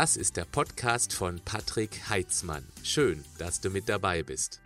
Das ist der Podcast von Patrick Heitzmann. Schön, dass du mit dabei bist.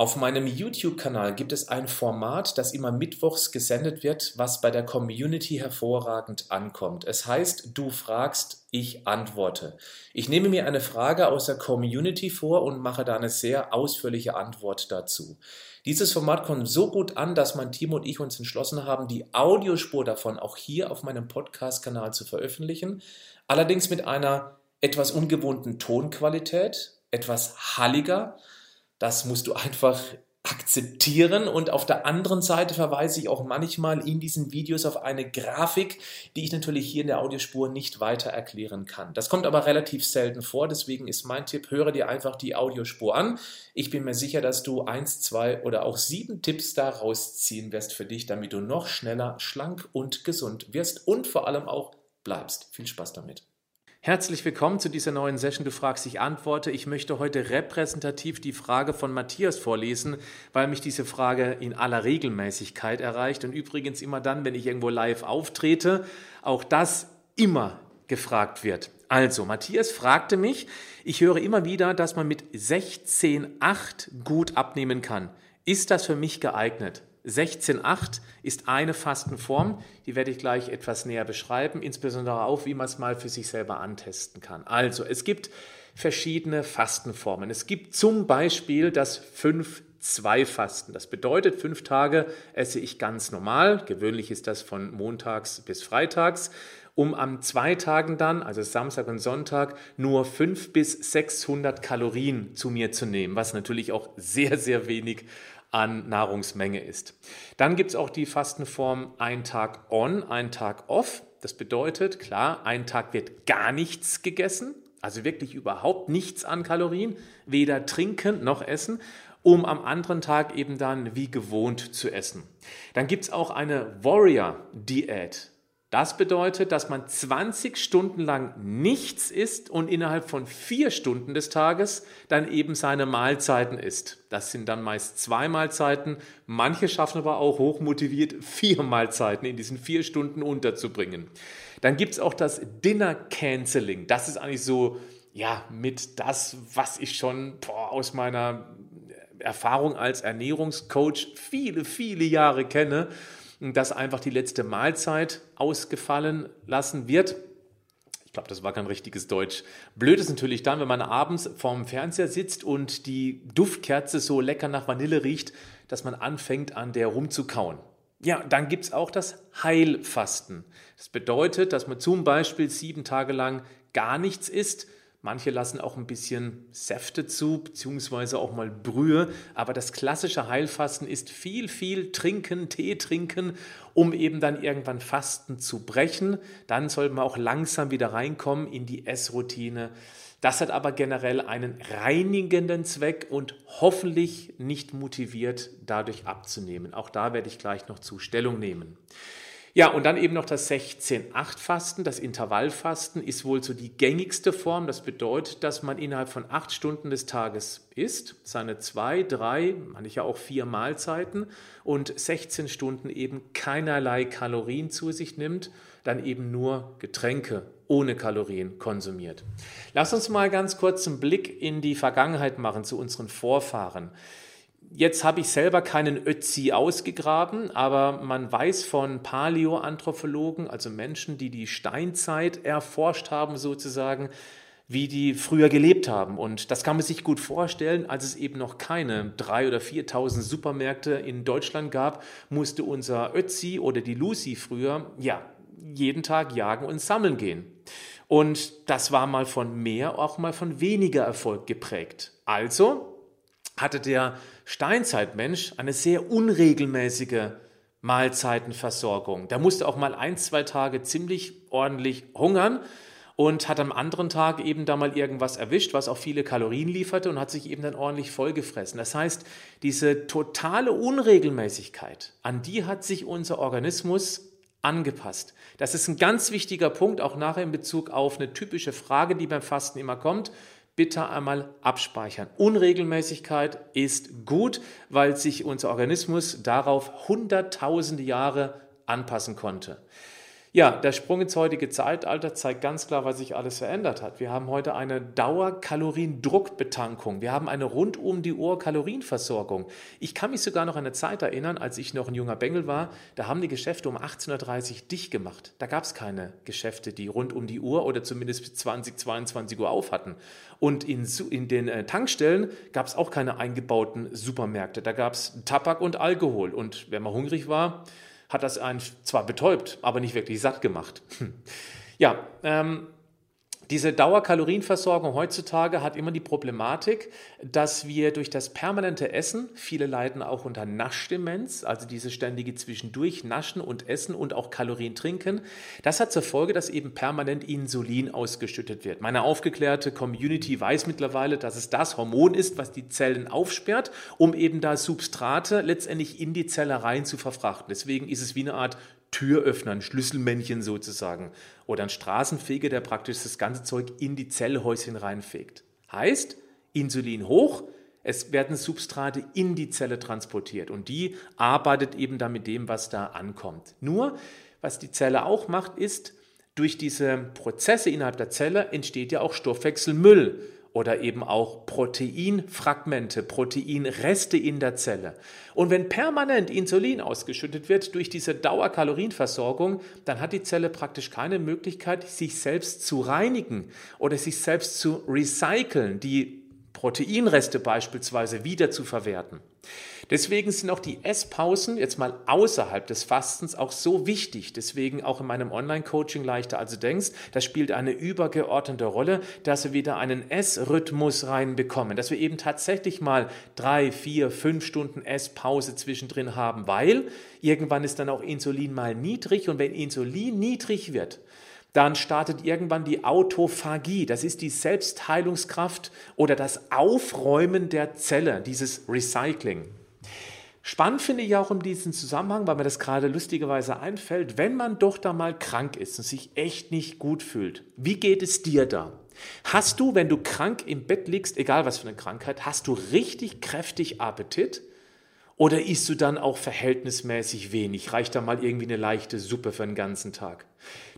Auf meinem YouTube-Kanal gibt es ein Format, das immer mittwochs gesendet wird, was bei der Community hervorragend ankommt. Es heißt, du fragst, ich antworte. Ich nehme mir eine Frage aus der Community vor und mache da eine sehr ausführliche Antwort dazu. Dieses Format kommt so gut an, dass mein Team und ich uns entschlossen haben, die Audiospur davon auch hier auf meinem Podcast-Kanal zu veröffentlichen. Allerdings mit einer etwas ungewohnten Tonqualität, etwas halliger das musst du einfach akzeptieren und auf der anderen Seite verweise ich auch manchmal in diesen Videos auf eine Grafik, die ich natürlich hier in der Audiospur nicht weiter erklären kann. Das kommt aber relativ selten vor, deswegen ist mein Tipp, höre dir einfach die Audiospur an. Ich bin mir sicher, dass du eins, zwei oder auch sieben Tipps daraus ziehen wirst für dich, damit du noch schneller, schlank und gesund wirst und vor allem auch bleibst. Viel Spaß damit. Herzlich willkommen zu dieser neuen Session. Du fragst, ich antworte. Ich möchte heute repräsentativ die Frage von Matthias vorlesen, weil mich diese Frage in aller Regelmäßigkeit erreicht und übrigens immer dann, wenn ich irgendwo live auftrete, auch das immer gefragt wird. Also, Matthias fragte mich, ich höre immer wieder, dass man mit 16,8 gut abnehmen kann. Ist das für mich geeignet? 16.8 ist eine Fastenform, die werde ich gleich etwas näher beschreiben, insbesondere auch, wie man es mal für sich selber antesten kann. Also, es gibt verschiedene Fastenformen. Es gibt zum Beispiel das 5-2-Fasten. Das bedeutet, fünf Tage esse ich ganz normal. Gewöhnlich ist das von montags bis freitags um an zwei Tagen dann, also Samstag und Sonntag, nur 500 bis 600 Kalorien zu mir zu nehmen, was natürlich auch sehr, sehr wenig an Nahrungsmenge ist. Dann gibt es auch die Fastenform ein Tag on, ein Tag off. Das bedeutet, klar, ein Tag wird gar nichts gegessen, also wirklich überhaupt nichts an Kalorien, weder trinken noch essen, um am anderen Tag eben dann wie gewohnt zu essen. Dann gibt es auch eine Warrior-Diät. Das bedeutet, dass man 20 Stunden lang nichts isst und innerhalb von vier Stunden des Tages dann eben seine Mahlzeiten isst. Das sind dann meist zwei Mahlzeiten. Manche schaffen aber auch hochmotiviert vier Mahlzeiten in diesen vier Stunden unterzubringen. Dann gibt es auch das Dinner Canceling. Das ist eigentlich so, ja, mit das, was ich schon boah, aus meiner Erfahrung als Ernährungscoach viele, viele Jahre kenne dass einfach die letzte Mahlzeit ausgefallen lassen wird. Ich glaube, das war kein richtiges Deutsch. Blöd ist natürlich dann, wenn man abends vorm Fernseher sitzt und die Duftkerze so lecker nach Vanille riecht, dass man anfängt, an der rumzukauen. Ja, dann gibt es auch das Heilfasten. Das bedeutet, dass man zum Beispiel sieben Tage lang gar nichts isst, Manche lassen auch ein bisschen Säfte zu, beziehungsweise auch mal Brühe. Aber das klassische Heilfasten ist viel, viel trinken, Tee trinken, um eben dann irgendwann Fasten zu brechen. Dann sollte man auch langsam wieder reinkommen in die Essroutine. Das hat aber generell einen reinigenden Zweck und hoffentlich nicht motiviert, dadurch abzunehmen. Auch da werde ich gleich noch zu Stellung nehmen. Ja, und dann eben noch das 16-8-Fasten, das Intervallfasten ist wohl so die gängigste Form. Das bedeutet, dass man innerhalb von acht Stunden des Tages isst, seine zwei, drei, manche auch vier Mahlzeiten und 16 Stunden eben keinerlei Kalorien zu sich nimmt, dann eben nur Getränke ohne Kalorien konsumiert. Lass uns mal ganz kurz einen Blick in die Vergangenheit machen zu unseren Vorfahren. Jetzt habe ich selber keinen Ötzi ausgegraben, aber man weiß von Paläoanthropologen, also Menschen, die die Steinzeit erforscht haben sozusagen, wie die früher gelebt haben. Und das kann man sich gut vorstellen, als es eben noch keine drei oder 4.000 Supermärkte in Deutschland gab, musste unser Ötzi oder die Lucy früher, ja, jeden Tag jagen und sammeln gehen. Und das war mal von mehr, auch mal von weniger Erfolg geprägt. Also hatte der Steinzeitmensch eine sehr unregelmäßige Mahlzeitenversorgung. Der musste auch mal ein, zwei Tage ziemlich ordentlich hungern und hat am anderen Tag eben da mal irgendwas erwischt, was auch viele Kalorien lieferte und hat sich eben dann ordentlich vollgefressen. Das heißt, diese totale Unregelmäßigkeit, an die hat sich unser Organismus angepasst. Das ist ein ganz wichtiger Punkt, auch nachher in Bezug auf eine typische Frage, die beim Fasten immer kommt bitte einmal abspeichern. Unregelmäßigkeit ist gut, weil sich unser Organismus darauf hunderttausende Jahre anpassen konnte. Ja, der Sprung ins heutige Zeitalter zeigt ganz klar, was sich alles verändert hat. Wir haben heute eine Dauerkaloriendruckbetankung. Wir haben eine rund um die Uhr Kalorienversorgung. Ich kann mich sogar noch an eine Zeit erinnern, als ich noch ein junger Bengel war, da haben die Geschäfte um 18.30 Uhr dicht gemacht. Da gab es keine Geschäfte, die rund um die Uhr oder zumindest bis 20, 22 Uhr auf hatten. Und in, in den äh, Tankstellen gab es auch keine eingebauten Supermärkte. Da gab es Tabak und Alkohol. Und wenn man hungrig war, hat das einen zwar betäubt, aber nicht wirklich satt gemacht. Hm. Ja, ähm, diese Dauerkalorienversorgung heutzutage hat immer die Problematik, dass wir durch das permanente Essen, viele leiden auch unter Naschdemenz, also diese ständige zwischendurch Naschen und Essen und auch Kalorien trinken, das hat zur Folge, dass eben permanent Insulin ausgeschüttet wird. Meine aufgeklärte Community weiß mittlerweile, dass es das Hormon ist, was die Zellen aufsperrt, um eben da Substrate letztendlich in die Zelle rein zu verfrachten. Deswegen ist es wie eine Art Türöffner, ein Schlüsselmännchen sozusagen. Oder ein Straßenfeger, der praktisch das ganze Zeug in die Zellhäuschen reinfegt. Heißt, Insulin hoch, es werden Substrate in die Zelle transportiert und die arbeitet eben dann mit dem, was da ankommt. Nur, was die Zelle auch macht, ist, durch diese Prozesse innerhalb der Zelle entsteht ja auch Stoffwechselmüll oder eben auch Proteinfragmente, Proteinreste in der Zelle. Und wenn permanent Insulin ausgeschüttet wird durch diese Dauerkalorienversorgung, dann hat die Zelle praktisch keine Möglichkeit, sich selbst zu reinigen oder sich selbst zu recyceln, die Proteinreste beispielsweise wieder zu verwerten. Deswegen sind auch die Esspausen jetzt mal außerhalb des Fastens auch so wichtig. Deswegen auch in meinem Online-Coaching leichter als du denkst, das spielt eine übergeordnete Rolle, dass wir wieder einen Essrhythmus reinbekommen, dass wir eben tatsächlich mal drei, vier, fünf Stunden Esspause zwischendrin haben, weil irgendwann ist dann auch Insulin mal niedrig und wenn Insulin niedrig wird, dann startet irgendwann die Autophagie. Das ist die Selbstheilungskraft oder das Aufräumen der Zelle, dieses Recycling. Spannend finde ich auch in diesem Zusammenhang, weil mir das gerade lustigerweise einfällt, wenn man doch da mal krank ist und sich echt nicht gut fühlt. Wie geht es dir da? Hast du, wenn du krank im Bett liegst, egal was für eine Krankheit, hast du richtig kräftig Appetit? Oder isst du dann auch verhältnismäßig wenig? Reicht da mal irgendwie eine leichte Suppe für einen ganzen Tag?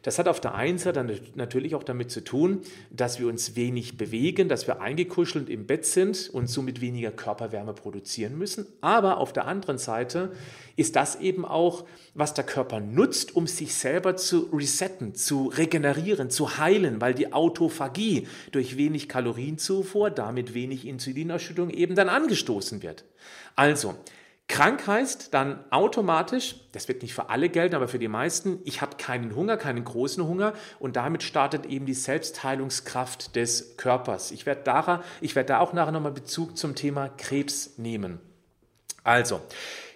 Das hat auf der einen Seite natürlich auch damit zu tun, dass wir uns wenig bewegen, dass wir eingekuschelt im Bett sind und somit weniger Körperwärme produzieren müssen. Aber auf der anderen Seite ist das eben auch, was der Körper nutzt, um sich selber zu resetten, zu regenerieren, zu heilen, weil die Autophagie durch wenig Kalorienzufuhr, damit wenig Insulinausschüttung eben dann angestoßen wird. Also, Krank heißt dann automatisch, das wird nicht für alle gelten, aber für die meisten, ich habe keinen Hunger, keinen großen Hunger und damit startet eben die Selbstheilungskraft des Körpers. Ich werde da, ich werde da auch nachher nochmal Bezug zum Thema Krebs nehmen. Also,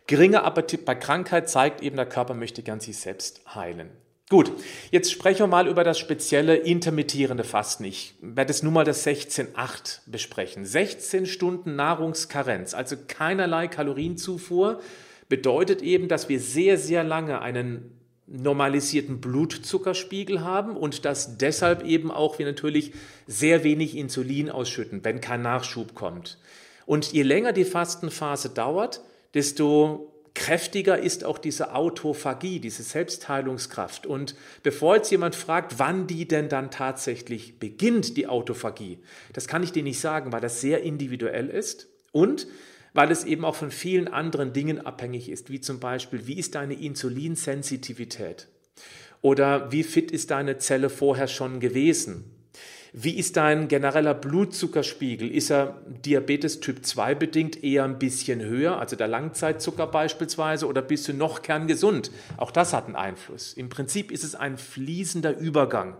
geringer Appetit bei Krankheit zeigt eben, der Körper möchte gern sich selbst heilen. Gut, jetzt sprechen wir mal über das spezielle intermittierende Fasten. Ich werde es nun mal das 16-8 besprechen. 16 Stunden Nahrungskarenz, also keinerlei Kalorienzufuhr, bedeutet eben, dass wir sehr, sehr lange einen normalisierten Blutzuckerspiegel haben und dass deshalb eben auch wir natürlich sehr wenig Insulin ausschütten, wenn kein Nachschub kommt. Und je länger die Fastenphase dauert, desto kräftiger ist auch diese Autophagie, diese Selbstheilungskraft. Und bevor jetzt jemand fragt, wann die denn dann tatsächlich beginnt, die Autophagie, das kann ich dir nicht sagen, weil das sehr individuell ist und weil es eben auch von vielen anderen Dingen abhängig ist, wie zum Beispiel, wie ist deine Insulinsensitivität? Oder wie fit ist deine Zelle vorher schon gewesen? Wie ist dein genereller Blutzuckerspiegel? Ist er Diabetes Typ 2 bedingt eher ein bisschen höher, also der Langzeitzucker beispielsweise, oder bist du noch kerngesund? Auch das hat einen Einfluss. Im Prinzip ist es ein fließender Übergang.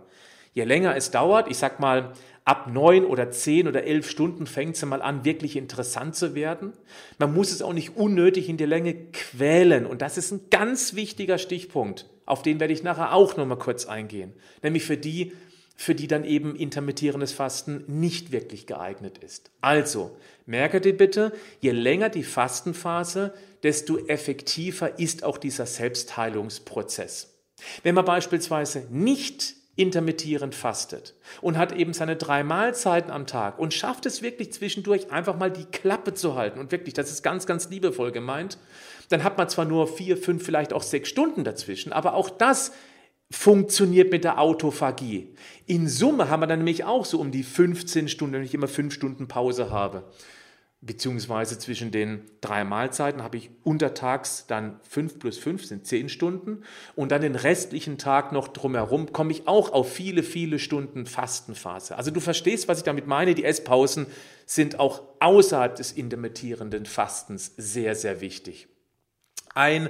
Je länger es dauert, ich sag mal, ab neun oder zehn oder elf Stunden fängt es mal an, wirklich interessant zu werden. Man muss es auch nicht unnötig in die Länge quälen. Und das ist ein ganz wichtiger Stichpunkt, auf den werde ich nachher auch nochmal kurz eingehen. Nämlich für die, für die dann eben intermittierendes Fasten nicht wirklich geeignet ist. Also, merke dir bitte, je länger die Fastenphase, desto effektiver ist auch dieser Selbstheilungsprozess. Wenn man beispielsweise nicht intermittierend fastet und hat eben seine drei Mahlzeiten am Tag und schafft es wirklich zwischendurch einfach mal die Klappe zu halten und wirklich, das ist ganz, ganz liebevoll gemeint, dann hat man zwar nur vier, fünf, vielleicht auch sechs Stunden dazwischen, aber auch das funktioniert mit der Autophagie. In Summe haben wir dann nämlich auch so um die 15 Stunden, wenn ich immer fünf Stunden Pause habe beziehungsweise zwischen den drei Mahlzeiten habe ich untertags dann fünf plus fünf sind zehn Stunden und dann den restlichen Tag noch drumherum komme ich auch auf viele, viele Stunden Fastenphase. Also du verstehst, was ich damit meine. Die Esspausen sind auch außerhalb des intermittierenden Fastens sehr, sehr wichtig. Ein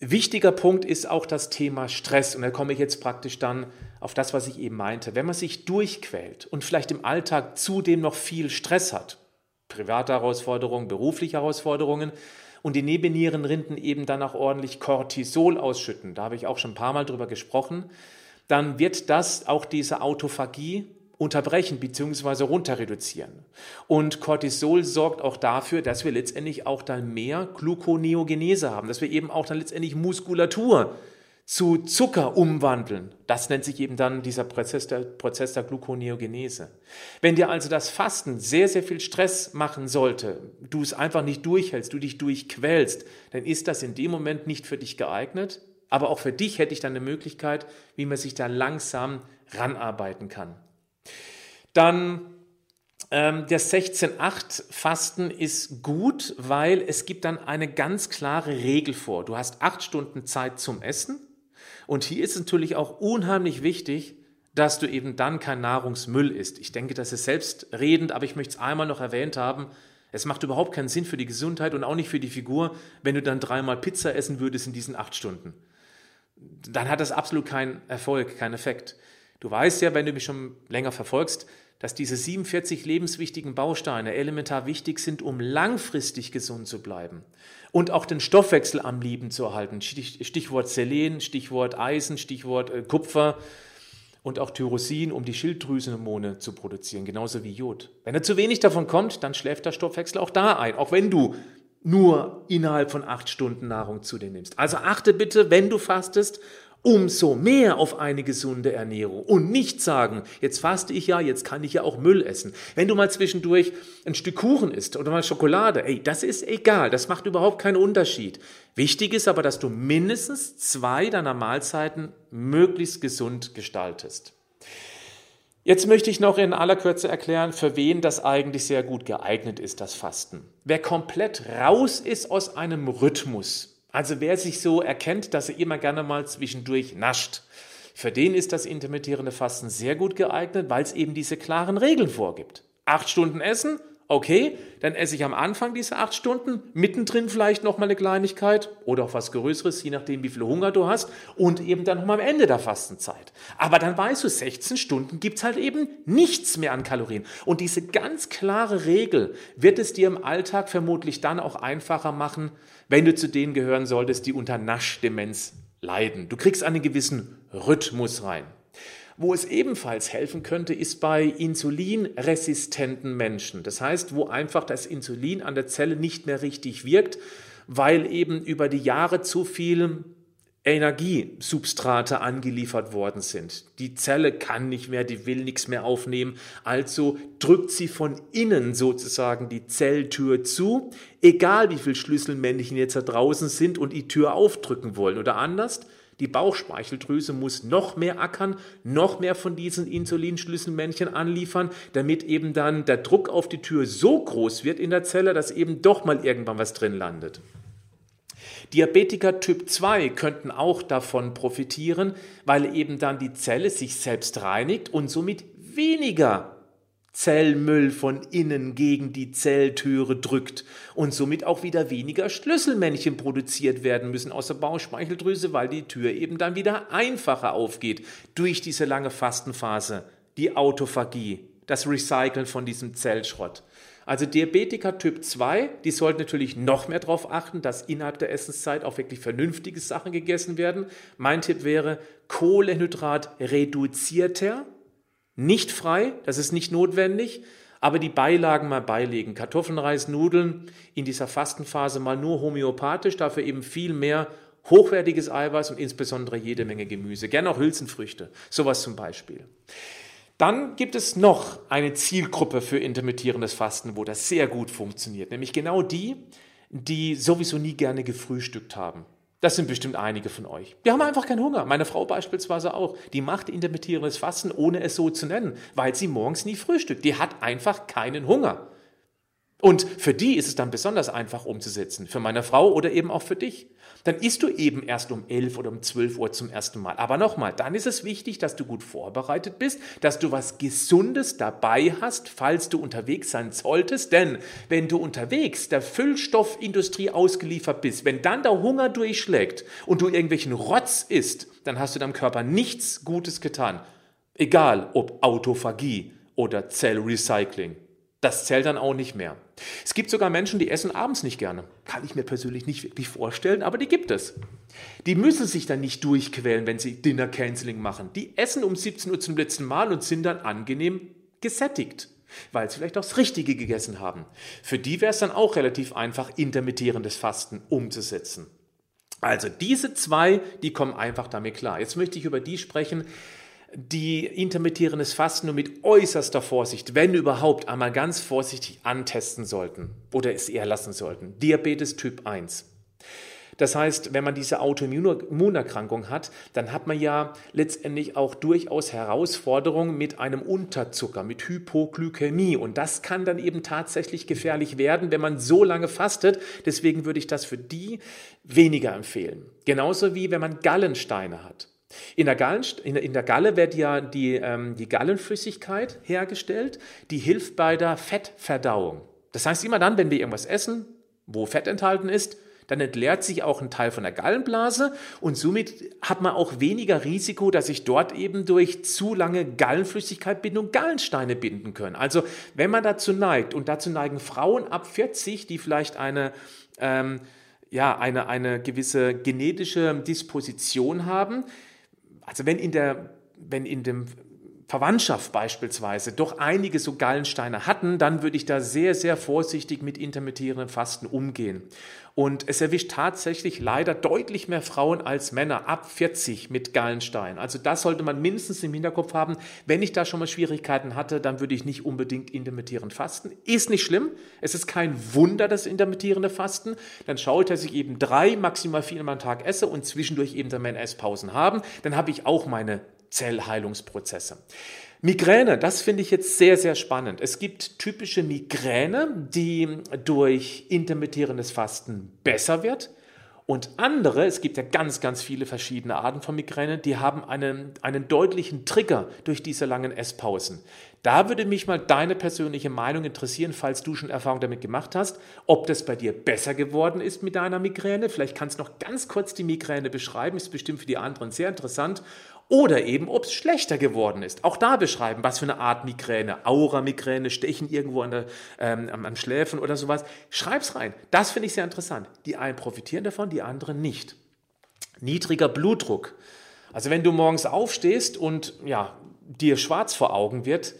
wichtiger Punkt ist auch das Thema Stress und da komme ich jetzt praktisch dann auf das, was ich eben meinte. Wenn man sich durchquält und vielleicht im Alltag zudem noch viel Stress hat, private Herausforderungen, berufliche Herausforderungen und die Nebennierenrinden eben dann auch ordentlich Cortisol ausschütten, da habe ich auch schon ein paar Mal drüber gesprochen, dann wird das auch diese Autophagie unterbrechen bzw. runter reduzieren. Und Cortisol sorgt auch dafür, dass wir letztendlich auch dann mehr Gluconeogenese haben, dass wir eben auch dann letztendlich Muskulatur zu Zucker umwandeln. Das nennt sich eben dann dieser Prozess der, Prozess der Gluconeogenese. Wenn dir also das Fasten sehr, sehr viel Stress machen sollte, du es einfach nicht durchhältst, du dich durchquälst, dann ist das in dem Moment nicht für dich geeignet. Aber auch für dich hätte ich dann eine Möglichkeit, wie man sich da langsam ranarbeiten kann. Dann ähm, das 16-8-Fasten ist gut, weil es gibt dann eine ganz klare Regel vor. Du hast acht Stunden Zeit zum Essen und hier ist natürlich auch unheimlich wichtig, dass du eben dann kein Nahrungsmüll isst. Ich denke, das ist selbstredend, aber ich möchte es einmal noch erwähnt haben. Es macht überhaupt keinen Sinn für die Gesundheit und auch nicht für die Figur, wenn du dann dreimal Pizza essen würdest in diesen acht Stunden. Dann hat das absolut keinen Erfolg, keinen Effekt. Du weißt ja, wenn du mich schon länger verfolgst, dass diese 47 lebenswichtigen Bausteine elementar wichtig sind, um langfristig gesund zu bleiben und auch den Stoffwechsel am Leben zu erhalten. Stichwort Selen, Stichwort Eisen, Stichwort äh, Kupfer und auch Tyrosin, um die Schilddrüsenhormone zu produzieren, genauso wie Jod. Wenn er zu wenig davon kommt, dann schläft der Stoffwechsel auch da ein, auch wenn du nur innerhalb von acht Stunden Nahrung zu dir nimmst. Also achte bitte, wenn du fastest, umso mehr auf eine gesunde Ernährung und nicht sagen, jetzt faste ich ja, jetzt kann ich ja auch Müll essen. Wenn du mal zwischendurch ein Stück Kuchen isst oder mal Schokolade, ey, das ist egal, das macht überhaupt keinen Unterschied. Wichtig ist aber, dass du mindestens zwei deiner Mahlzeiten möglichst gesund gestaltest. Jetzt möchte ich noch in aller Kürze erklären, für wen das eigentlich sehr gut geeignet ist, das Fasten. Wer komplett raus ist aus einem Rhythmus, also wer sich so erkennt, dass er immer gerne mal zwischendurch nascht, für den ist das intermittierende Fasten sehr gut geeignet, weil es eben diese klaren Regeln vorgibt. Acht Stunden essen, okay, dann esse ich am Anfang diese acht Stunden, mittendrin vielleicht noch mal eine Kleinigkeit oder auch was Größeres, je nachdem, wie viel Hunger du hast und eben dann noch mal am Ende der Fastenzeit. Aber dann weißt du, 16 Stunden gibt's halt eben nichts mehr an Kalorien. Und diese ganz klare Regel wird es dir im Alltag vermutlich dann auch einfacher machen, wenn du zu denen gehören solltest, die unter Naschdemenz leiden. Du kriegst einen gewissen Rhythmus rein. Wo es ebenfalls helfen könnte, ist bei insulinresistenten Menschen. Das heißt, wo einfach das Insulin an der Zelle nicht mehr richtig wirkt, weil eben über die Jahre zu viel Energiesubstrate angeliefert worden sind. Die Zelle kann nicht mehr, die will nichts mehr aufnehmen, also drückt sie von innen sozusagen die Zelltür zu, egal wie viele Schlüsselmännchen jetzt da draußen sind und die Tür aufdrücken wollen. Oder anders, die Bauchspeicheldrüse muss noch mehr ackern, noch mehr von diesen Insulinschlüsselmännchen anliefern, damit eben dann der Druck auf die Tür so groß wird in der Zelle, dass eben doch mal irgendwann was drin landet. Diabetiker Typ 2 könnten auch davon profitieren, weil eben dann die Zelle sich selbst reinigt und somit weniger Zellmüll von innen gegen die Zelltüre drückt und somit auch wieder weniger Schlüsselmännchen produziert werden müssen aus der Bauchspeicheldrüse, weil die Tür eben dann wieder einfacher aufgeht durch diese lange Fastenphase, die Autophagie, das Recyceln von diesem Zellschrott. Also Diabetiker Typ 2, die sollten natürlich noch mehr darauf achten, dass innerhalb der Essenszeit auch wirklich vernünftige Sachen gegessen werden. Mein Tipp wäre Kohlenhydrat reduzierter, nicht frei, das ist nicht notwendig, aber die Beilagen mal beilegen. Kartoffeln, Reis, Nudeln in dieser Fastenphase mal nur homöopathisch, dafür eben viel mehr Hochwertiges Eiweiß und insbesondere jede Menge Gemüse, gerne auch Hülsenfrüchte, sowas zum Beispiel. Dann gibt es noch eine Zielgruppe für intermittierendes Fasten, wo das sehr gut funktioniert, nämlich genau die, die sowieso nie gerne gefrühstückt haben. Das sind bestimmt einige von euch. Die haben einfach keinen Hunger. Meine Frau beispielsweise auch. Die macht intermittierendes Fasten, ohne es so zu nennen, weil sie morgens nie frühstückt. Die hat einfach keinen Hunger. Und für die ist es dann besonders einfach umzusetzen, für meine Frau oder eben auch für dich. Dann isst du eben erst um 11 oder um 12 Uhr zum ersten Mal. Aber nochmal, dann ist es wichtig, dass du gut vorbereitet bist, dass du was Gesundes dabei hast, falls du unterwegs sein solltest. Denn wenn du unterwegs der Füllstoffindustrie ausgeliefert bist, wenn dann der Hunger durchschlägt und du irgendwelchen Rotz isst, dann hast du deinem Körper nichts Gutes getan. Egal ob Autophagie oder Zellrecycling. Das zählt dann auch nicht mehr. Es gibt sogar Menschen, die essen abends nicht gerne. Kann ich mir persönlich nicht wirklich vorstellen, aber die gibt es. Die müssen sich dann nicht durchquälen, wenn sie Dinner Canceling machen. Die essen um 17 Uhr zum letzten Mal und sind dann angenehm gesättigt, weil sie vielleicht auch das Richtige gegessen haben. Für die wäre es dann auch relativ einfach, intermittierendes Fasten umzusetzen. Also diese zwei, die kommen einfach damit klar. Jetzt möchte ich über die sprechen, die intermittierendes Fasten nur mit äußerster Vorsicht, wenn überhaupt, einmal ganz vorsichtig antesten sollten oder es eher lassen sollten. Diabetes Typ 1. Das heißt, wenn man diese Autoimmunerkrankung hat, dann hat man ja letztendlich auch durchaus Herausforderungen mit einem Unterzucker, mit Hypoglykämie. Und das kann dann eben tatsächlich gefährlich werden, wenn man so lange fastet. Deswegen würde ich das für die weniger empfehlen. Genauso wie wenn man Gallensteine hat. In der, Gallen, in der Galle wird ja die, ähm, die Gallenflüssigkeit hergestellt, die hilft bei der Fettverdauung. Das heißt, immer dann, wenn wir irgendwas essen, wo Fett enthalten ist, dann entleert sich auch ein Teil von der Gallenblase und somit hat man auch weniger Risiko, dass sich dort eben durch zu lange Gallenflüssigkeitbindung Gallensteine binden können. Also wenn man dazu neigt, und dazu neigen Frauen ab 40, die vielleicht eine ähm, ja, eine, eine gewisse genetische Disposition haben, also wenn in der, wenn in dem Verwandtschaft beispielsweise doch einige so Gallensteine hatten, dann würde ich da sehr, sehr vorsichtig mit intermittierendem Fasten umgehen. Und es erwischt tatsächlich leider deutlich mehr Frauen als Männer ab 40 mit Gallensteinen. Also das sollte man mindestens im Hinterkopf haben. Wenn ich da schon mal Schwierigkeiten hatte, dann würde ich nicht unbedingt intermittierend fasten. Ist nicht schlimm. Es ist kein Wunder, das intermittierende Fasten. Dann schaue ich, dass ich eben drei, maximal viermal am Tag esse und zwischendurch eben dann meine Esspausen haben. Dann habe ich auch meine Zellheilungsprozesse. Migräne, das finde ich jetzt sehr, sehr spannend. Es gibt typische Migräne, die durch intermittierendes Fasten besser wird. Und andere, es gibt ja ganz, ganz viele verschiedene Arten von Migräne, die haben einen, einen deutlichen Trigger durch diese langen Esspausen. Da würde mich mal deine persönliche Meinung interessieren, falls du schon Erfahrung damit gemacht hast, ob das bei dir besser geworden ist mit deiner Migräne. Vielleicht kannst du noch ganz kurz die Migräne beschreiben, ist bestimmt für die anderen sehr interessant. Oder eben, ob es schlechter geworden ist. Auch da beschreiben, was für eine Art Migräne, Aura-Migräne, Stechen irgendwo an der, ähm, am, Schläfen oder sowas. Schreib's rein. Das finde ich sehr interessant. Die einen profitieren davon, die anderen nicht. Niedriger Blutdruck. Also wenn du morgens aufstehst und ja, dir schwarz vor Augen wird,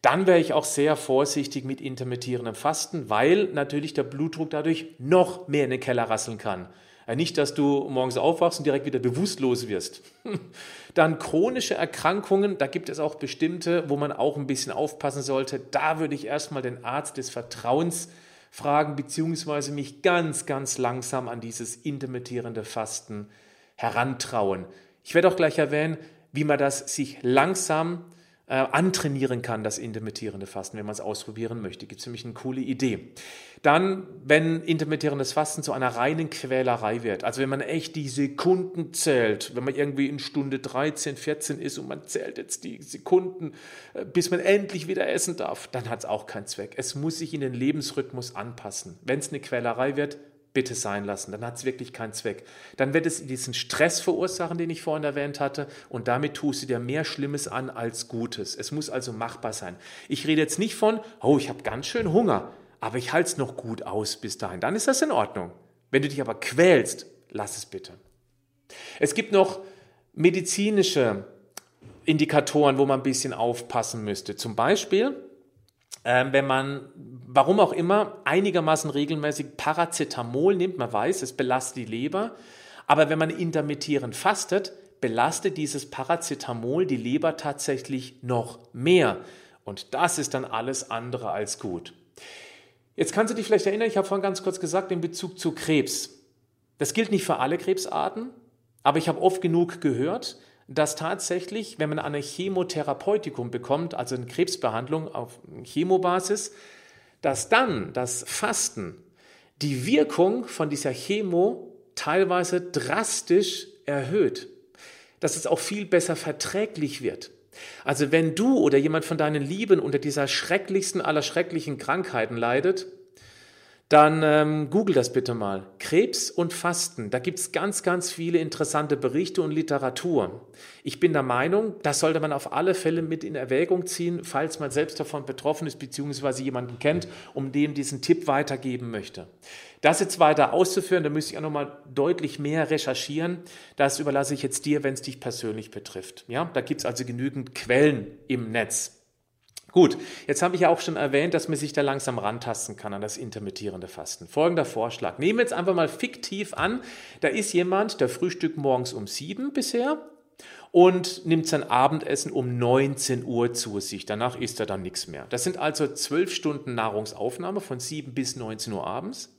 dann wäre ich auch sehr vorsichtig mit intermittierendem Fasten, weil natürlich der Blutdruck dadurch noch mehr in den Keller rasseln kann. Nicht, dass du morgens aufwachst und direkt wieder bewusstlos wirst. Dann chronische Erkrankungen, da gibt es auch bestimmte, wo man auch ein bisschen aufpassen sollte. Da würde ich erstmal den Arzt des Vertrauens fragen, beziehungsweise mich ganz, ganz langsam an dieses intermittierende Fasten herantrauen. Ich werde auch gleich erwähnen, wie man das sich langsam äh, antrainieren kann, das intermittierende Fasten, wenn man es ausprobieren möchte. Gibt es nämlich eine coole Idee. Dann, wenn intermittierendes Fasten zu einer reinen Quälerei wird, also wenn man echt die Sekunden zählt, wenn man irgendwie in Stunde 13, 14 ist und man zählt jetzt die Sekunden, äh, bis man endlich wieder essen darf, dann hat es auch keinen Zweck. Es muss sich in den Lebensrhythmus anpassen. Wenn es eine Quälerei wird, bitte sein lassen. Dann hat es wirklich keinen Zweck. Dann wird es diesen Stress verursachen, den ich vorhin erwähnt hatte, und damit tust du dir mehr Schlimmes an als Gutes. Es muss also machbar sein. Ich rede jetzt nicht von, oh, ich habe ganz schön Hunger, aber ich halte es noch gut aus bis dahin. Dann ist das in Ordnung. Wenn du dich aber quälst, lass es bitte. Es gibt noch medizinische Indikatoren, wo man ein bisschen aufpassen müsste. Zum Beispiel, ähm, wenn man, warum auch immer, einigermaßen regelmäßig Paracetamol nimmt, man weiß, es belastet die Leber, Aber wenn man intermittierend fastet, belastet dieses Paracetamol die Leber tatsächlich noch mehr. Und das ist dann alles andere als gut. Jetzt kannst du dich vielleicht erinnern, ich habe vorhin ganz kurz gesagt, in Bezug zu Krebs. Das gilt nicht für alle Krebsarten, aber ich habe oft genug gehört, dass tatsächlich, wenn man eine Chemotherapeutikum bekommt, also eine Krebsbehandlung auf Chemobasis, dass dann das Fasten die Wirkung von dieser Chemo teilweise drastisch erhöht, dass es auch viel besser verträglich wird. Also wenn du oder jemand von deinen Lieben unter dieser schrecklichsten aller schrecklichen Krankheiten leidet, dann ähm, google das bitte mal. Krebs und Fasten. Da gibt es ganz, ganz viele interessante Berichte und Literatur. Ich bin der Meinung, das sollte man auf alle Fälle mit in Erwägung ziehen, falls man selbst davon betroffen ist, beziehungsweise jemanden kennt, um dem diesen Tipp weitergeben möchte. Das jetzt weiter auszuführen, da müsste ich auch nochmal deutlich mehr recherchieren. Das überlasse ich jetzt dir, wenn es dich persönlich betrifft. Ja, da gibt es also genügend Quellen im Netz. Gut, jetzt habe ich ja auch schon erwähnt, dass man sich da langsam rantasten kann an das intermittierende Fasten. Folgender Vorschlag. Nehmen wir jetzt einfach mal fiktiv an, da ist jemand, der frühstückt morgens um sieben bisher und nimmt sein Abendessen um 19 Uhr zu sich. Danach isst er dann nichts mehr. Das sind also zwölf Stunden Nahrungsaufnahme von 7 bis 19 Uhr abends.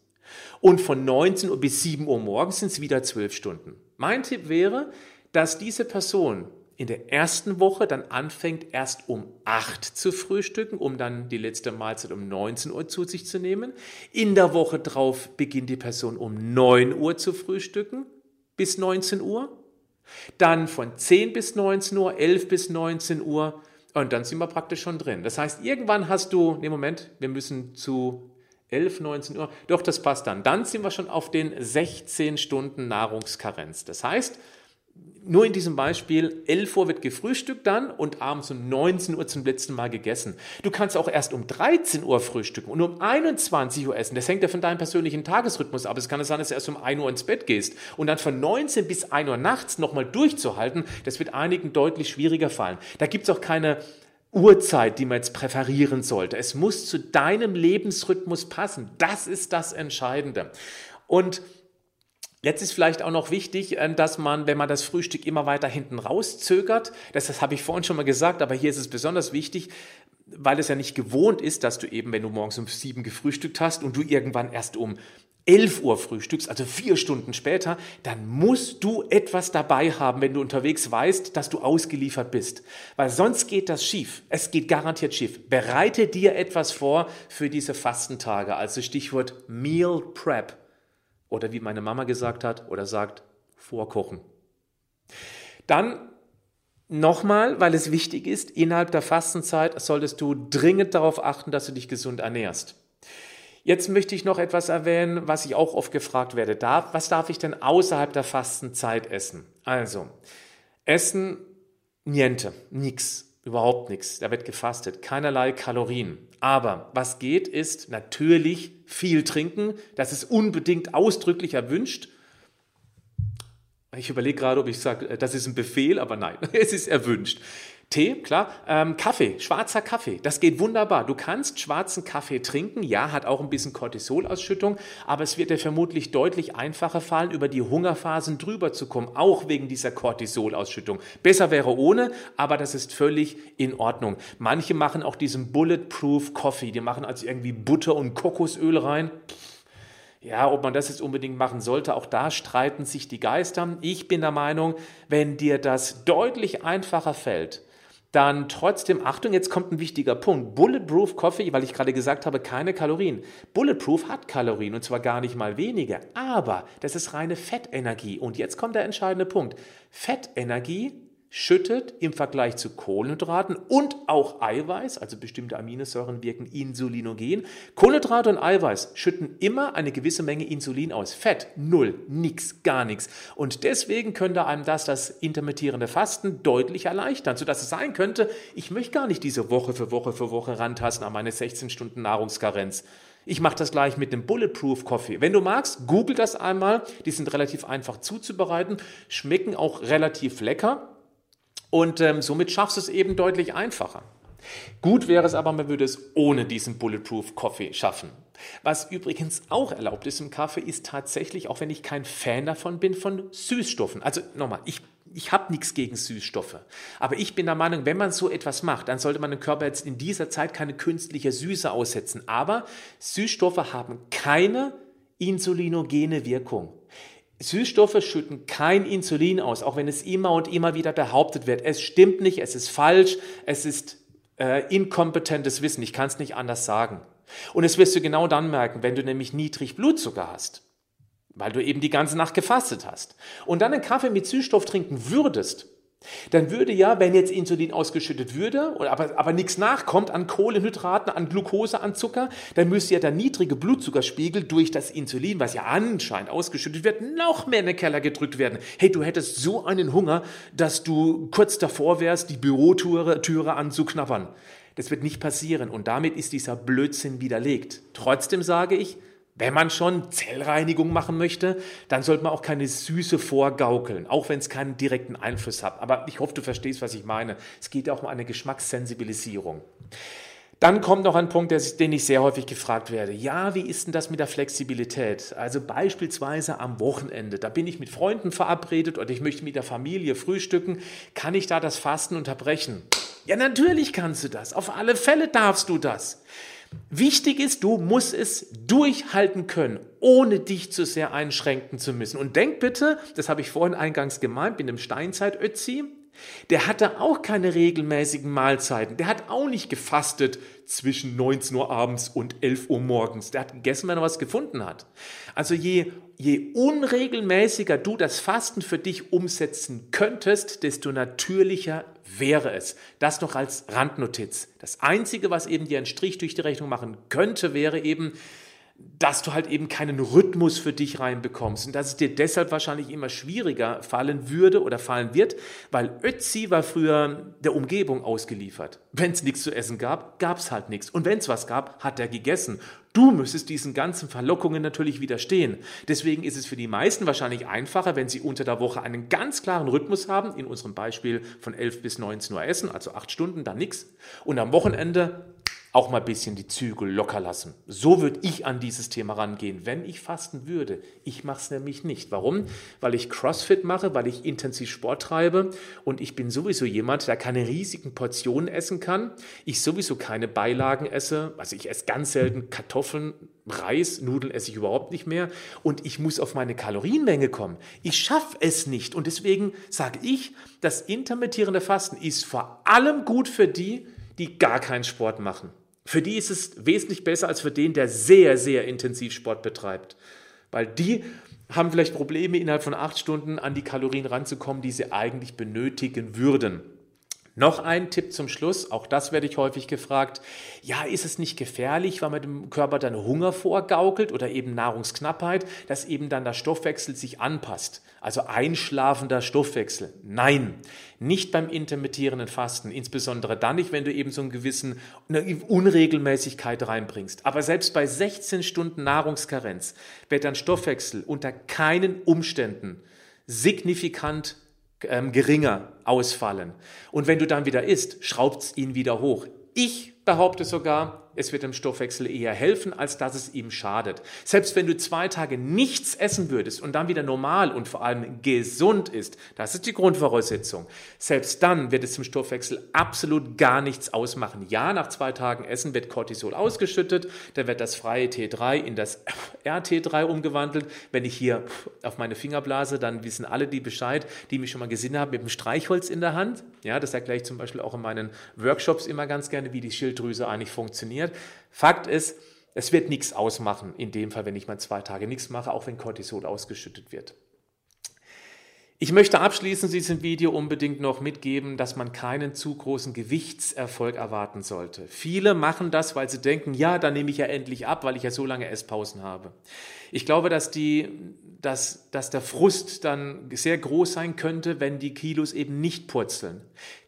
Und von 19 Uhr bis 7 Uhr morgens sind es wieder zwölf Stunden. Mein Tipp wäre, dass diese Person in der ersten Woche dann anfängt, erst um 8 zu frühstücken, um dann die letzte Mahlzeit um 19 Uhr zu sich zu nehmen. In der Woche drauf beginnt die Person um 9 Uhr zu frühstücken bis 19 Uhr. Dann von 10 bis 19 Uhr, 11 bis 19 Uhr und dann sind wir praktisch schon drin. Das heißt, irgendwann hast du, ne Moment, wir müssen zu 11, 19 Uhr, doch das passt dann. Dann sind wir schon auf den 16 Stunden Nahrungskarenz. Das heißt, nur in diesem Beispiel, 11 Uhr wird gefrühstückt dann und abends um 19 Uhr zum letzten Mal gegessen. Du kannst auch erst um 13 Uhr frühstücken und um 21 Uhr essen. Das hängt ja von deinem persönlichen Tagesrhythmus ab. Es kann sein, dass du erst um 1 Uhr ins Bett gehst und dann von 19 bis 1 Uhr nachts nochmal durchzuhalten, das wird einigen deutlich schwieriger fallen. Da gibt es auch keine Uhrzeit, die man jetzt präferieren sollte. Es muss zu deinem Lebensrhythmus passen. Das ist das Entscheidende. Und Jetzt ist vielleicht auch noch wichtig, äh, dass man, wenn man das Frühstück immer weiter hinten rauszögert, das, das habe ich vorhin schon mal gesagt, aber hier ist es besonders wichtig, weil es ja nicht gewohnt ist, dass du eben, wenn du morgens um sieben gefrühstückt hast und du irgendwann erst um 11 Uhr frühstückst, also vier Stunden später, dann musst du etwas dabei haben, wenn du unterwegs weißt, dass du ausgeliefert bist. Weil sonst geht das schief. Es geht garantiert schief. Bereite dir etwas vor für diese Fastentage. Also Stichwort Meal Prep oder wie meine Mama gesagt hat oder sagt, vorkochen. Dann nochmal, weil es wichtig ist, innerhalb der Fastenzeit solltest du dringend darauf achten, dass du dich gesund ernährst. Jetzt möchte ich noch etwas erwähnen, was ich auch oft gefragt werde. Darf, was darf ich denn außerhalb der Fastenzeit essen? Also, Essen, niente, nix. Überhaupt nichts. Da wird gefastet. Keinerlei Kalorien. Aber was geht, ist natürlich viel trinken. Das ist unbedingt ausdrücklich erwünscht. Ich überlege gerade, ob ich sage, äh, das ist ein Befehl, aber nein, es ist erwünscht. Tee, klar. Ähm, Kaffee, schwarzer Kaffee, das geht wunderbar. Du kannst schwarzen Kaffee trinken, ja, hat auch ein bisschen Cortisolausschüttung, aber es wird dir vermutlich deutlich einfacher fallen, über die Hungerphasen drüber zu kommen, auch wegen dieser Cortisolausschüttung. Besser wäre ohne, aber das ist völlig in Ordnung. Manche machen auch diesen Bulletproof Coffee, die machen also irgendwie Butter und Kokosöl rein. Ja, ob man das jetzt unbedingt machen sollte, auch da streiten sich die Geister. Ich bin der Meinung, wenn dir das deutlich einfacher fällt, dann trotzdem, Achtung, jetzt kommt ein wichtiger Punkt. Bulletproof Coffee, weil ich gerade gesagt habe, keine Kalorien. Bulletproof hat Kalorien und zwar gar nicht mal weniger, aber das ist reine Fettenergie. Und jetzt kommt der entscheidende Punkt. Fettenergie schüttet im Vergleich zu Kohlenhydraten und auch Eiweiß, also bestimmte Aminosäuren wirken insulinogen. Kohlenhydrate und Eiweiß schütten immer eine gewisse Menge Insulin aus. Fett, null, nix, gar nichts. Und deswegen könnte einem das das intermittierende Fasten deutlich erleichtern, sodass es sein könnte, ich möchte gar nicht diese Woche für Woche für Woche rantasten an meine 16 Stunden Nahrungskarenz. Ich mache das gleich mit dem Bulletproof Coffee. Wenn du magst, google das einmal. Die sind relativ einfach zuzubereiten, schmecken auch relativ lecker. Und ähm, somit schaffst du es eben deutlich einfacher. Gut wäre es aber, man würde es ohne diesen Bulletproof Coffee schaffen. Was übrigens auch erlaubt ist im Kaffee, ist tatsächlich, auch wenn ich kein Fan davon bin, von Süßstoffen. Also nochmal, ich, ich habe nichts gegen Süßstoffe. Aber ich bin der Meinung, wenn man so etwas macht, dann sollte man dem Körper jetzt in dieser Zeit keine künstliche Süße aussetzen. Aber Süßstoffe haben keine insulinogene Wirkung. Süßstoffe schütten kein Insulin aus, auch wenn es immer und immer wieder behauptet wird. Es stimmt nicht, es ist falsch, es ist äh, inkompetentes Wissen, ich kann es nicht anders sagen. Und das wirst du genau dann merken, wenn du nämlich niedrig Blutzucker hast, weil du eben die ganze Nacht gefastet hast und dann einen Kaffee mit Süßstoff trinken würdest, dann würde ja, wenn jetzt Insulin ausgeschüttet würde, aber, aber nichts nachkommt an Kohlenhydraten, an Glucose, an Zucker, dann müsste ja der niedrige Blutzuckerspiegel durch das Insulin, was ja anscheinend ausgeschüttet wird, noch mehr in den Keller gedrückt werden. Hey, du hättest so einen Hunger, dass du kurz davor wärst, die Bürotüre Türe anzuknabbern. Das wird nicht passieren und damit ist dieser Blödsinn widerlegt. Trotzdem sage ich, wenn man schon Zellreinigung machen möchte, dann sollte man auch keine Süße vorgaukeln, auch wenn es keinen direkten Einfluss hat. Aber ich hoffe, du verstehst, was ich meine. Es geht auch um eine Geschmackssensibilisierung. Dann kommt noch ein Punkt, den ich sehr häufig gefragt werde. Ja, wie ist denn das mit der Flexibilität? Also beispielsweise am Wochenende, da bin ich mit Freunden verabredet oder ich möchte mit der Familie frühstücken. Kann ich da das Fasten unterbrechen? Ja, natürlich kannst du das. Auf alle Fälle darfst du das. Wichtig ist, du musst es durchhalten können, ohne dich zu sehr einschränken zu müssen. Und denk bitte, das habe ich vorhin eingangs gemeint, mit dem Steinzeit-Ötzi, der hatte auch keine regelmäßigen Mahlzeiten. Der hat auch nicht gefastet zwischen 19 Uhr abends und 11 Uhr morgens. Der hat gegessen, wenn er was gefunden hat. Also je, je unregelmäßiger du das Fasten für dich umsetzen könntest, desto natürlicher wäre es. Das noch als Randnotiz. Das Einzige, was eben dir einen Strich durch die Rechnung machen könnte, wäre eben, dass du halt eben keinen Rhythmus für dich reinbekommst und dass es dir deshalb wahrscheinlich immer schwieriger fallen würde oder fallen wird, weil Ötzi war früher der Umgebung ausgeliefert. Wenn es nichts zu essen gab, gab es halt nichts. Und wenn es was gab, hat er gegessen. Du müsstest diesen ganzen Verlockungen natürlich widerstehen. Deswegen ist es für die meisten wahrscheinlich einfacher, wenn sie unter der Woche einen ganz klaren Rhythmus haben, in unserem Beispiel von 11 bis 19 Uhr essen, also acht Stunden, dann nichts. Und am Wochenende auch mal ein bisschen die Zügel locker lassen. So würde ich an dieses Thema rangehen, wenn ich fasten würde. Ich mache es nämlich nicht. Warum? Weil ich CrossFit mache, weil ich intensiv Sport treibe und ich bin sowieso jemand, der keine riesigen Portionen essen kann. Ich sowieso keine Beilagen esse. Also ich esse ganz selten Kartoffeln, Reis, Nudeln esse ich überhaupt nicht mehr und ich muss auf meine Kalorienmenge kommen. Ich schaffe es nicht und deswegen sage ich, das intermittierende Fasten ist vor allem gut für die, die gar keinen Sport machen. Für die ist es wesentlich besser als für den, der sehr, sehr intensiv Sport betreibt. Weil die haben vielleicht Probleme, innerhalb von acht Stunden an die Kalorien ranzukommen, die sie eigentlich benötigen würden. Noch ein Tipp zum Schluss, auch das werde ich häufig gefragt. Ja, ist es nicht gefährlich, weil man dem Körper dann Hunger vorgaukelt oder eben Nahrungsknappheit, dass eben dann der Stoffwechsel sich anpasst? Also einschlafender Stoffwechsel. Nein, nicht beim intermittierenden Fasten, insbesondere dann nicht, wenn du eben so einen gewissen eine Unregelmäßigkeit reinbringst. Aber selbst bei 16 Stunden Nahrungskarenz wird dein Stoffwechsel unter keinen Umständen signifikant ähm, geringer ausfallen. Und wenn du dann wieder isst, schraubt es ihn wieder hoch. Ich behaupte sogar, es wird dem Stoffwechsel eher helfen, als dass es ihm schadet. Selbst wenn du zwei Tage nichts essen würdest und dann wieder normal und vor allem gesund ist, das ist die Grundvoraussetzung, selbst dann wird es dem Stoffwechsel absolut gar nichts ausmachen. Ja, nach zwei Tagen Essen wird Cortisol ausgeschüttet, dann wird das freie T3 in das RT3 umgewandelt. Wenn ich hier auf meine Finger blase, dann wissen alle die Bescheid, die mich schon mal gesehen haben mit dem Streichholz in der Hand. Ja, das erkläre ich zum Beispiel auch in meinen Workshops immer ganz gerne, wie die Schilddrüse eigentlich funktioniert funktioniert. Fakt ist, es wird nichts ausmachen, in dem Fall, wenn ich mal zwei Tage nichts mache, auch wenn Cortisol ausgeschüttet wird. Ich möchte abschließend diesem Video unbedingt noch mitgeben, dass man keinen zu großen Gewichtserfolg erwarten sollte. Viele machen das, weil sie denken, ja, dann nehme ich ja endlich ab, weil ich ja so lange Esspausen habe. Ich glaube, dass, die, dass, dass der Frust dann sehr groß sein könnte, wenn die Kilos eben nicht purzeln.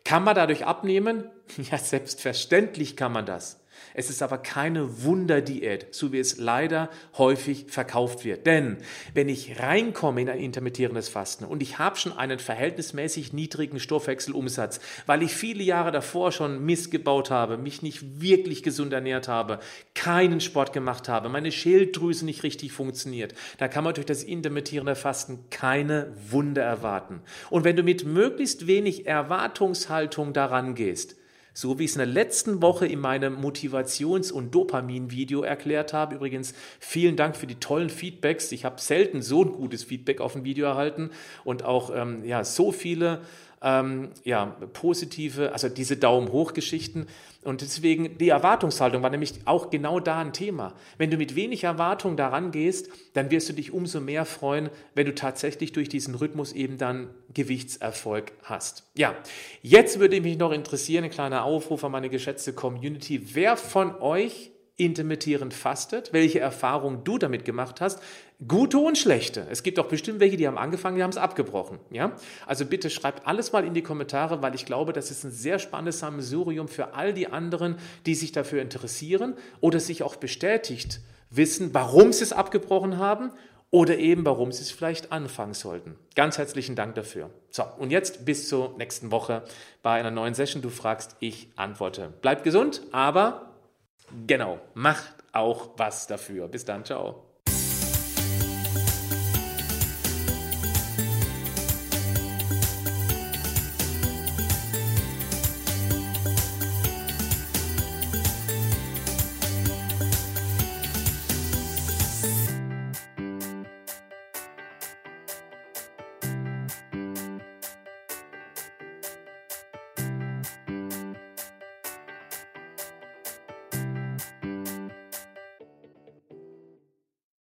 Kann man dadurch abnehmen? Ja, selbstverständlich kann man das. Es ist aber keine Wunderdiät, so wie es leider häufig verkauft wird. Denn wenn ich reinkomme in ein intermittierendes Fasten und ich habe schon einen verhältnismäßig niedrigen Stoffwechselumsatz, weil ich viele Jahre davor schon missgebaut habe, mich nicht wirklich gesund ernährt habe, keinen Sport gemacht habe, meine Schilddrüse nicht richtig funktioniert, da kann man durch das intermittierende Fasten keine Wunder erwarten. Und wenn du mit möglichst wenig Erwartungshaltung daran gehst, so wie ich es in der letzten Woche in meinem Motivations- und Dopamin-Video erklärt habe. Übrigens, vielen Dank für die tollen Feedbacks. Ich habe selten so ein gutes Feedback auf ein Video erhalten und auch ähm, ja, so viele ähm, ja, positive, also diese Daumen hoch Geschichten. Und deswegen, die Erwartungshaltung war nämlich auch genau da ein Thema. Wenn du mit wenig Erwartung daran gehst, dann wirst du dich umso mehr freuen, wenn du tatsächlich durch diesen Rhythmus eben dann Gewichtserfolg hast. Ja, jetzt würde mich noch interessieren, ein kleiner Aufruf an meine geschätzte Community. Wer von euch intermittierend fastet, welche Erfahrungen du damit gemacht hast, gute und schlechte. Es gibt auch bestimmt welche, die haben angefangen, die haben es abgebrochen. Ja? Also bitte schreibt alles mal in die Kommentare, weil ich glaube, das ist ein sehr spannendes Sammelsurium für all die anderen, die sich dafür interessieren oder sich auch bestätigt wissen, warum sie es abgebrochen haben oder eben warum sie es vielleicht anfangen sollten. Ganz herzlichen Dank dafür. So, und jetzt bis zur nächsten Woche bei einer neuen Session. Du fragst, ich antworte. Bleibt gesund, aber Genau, macht auch was dafür. Bis dann, ciao.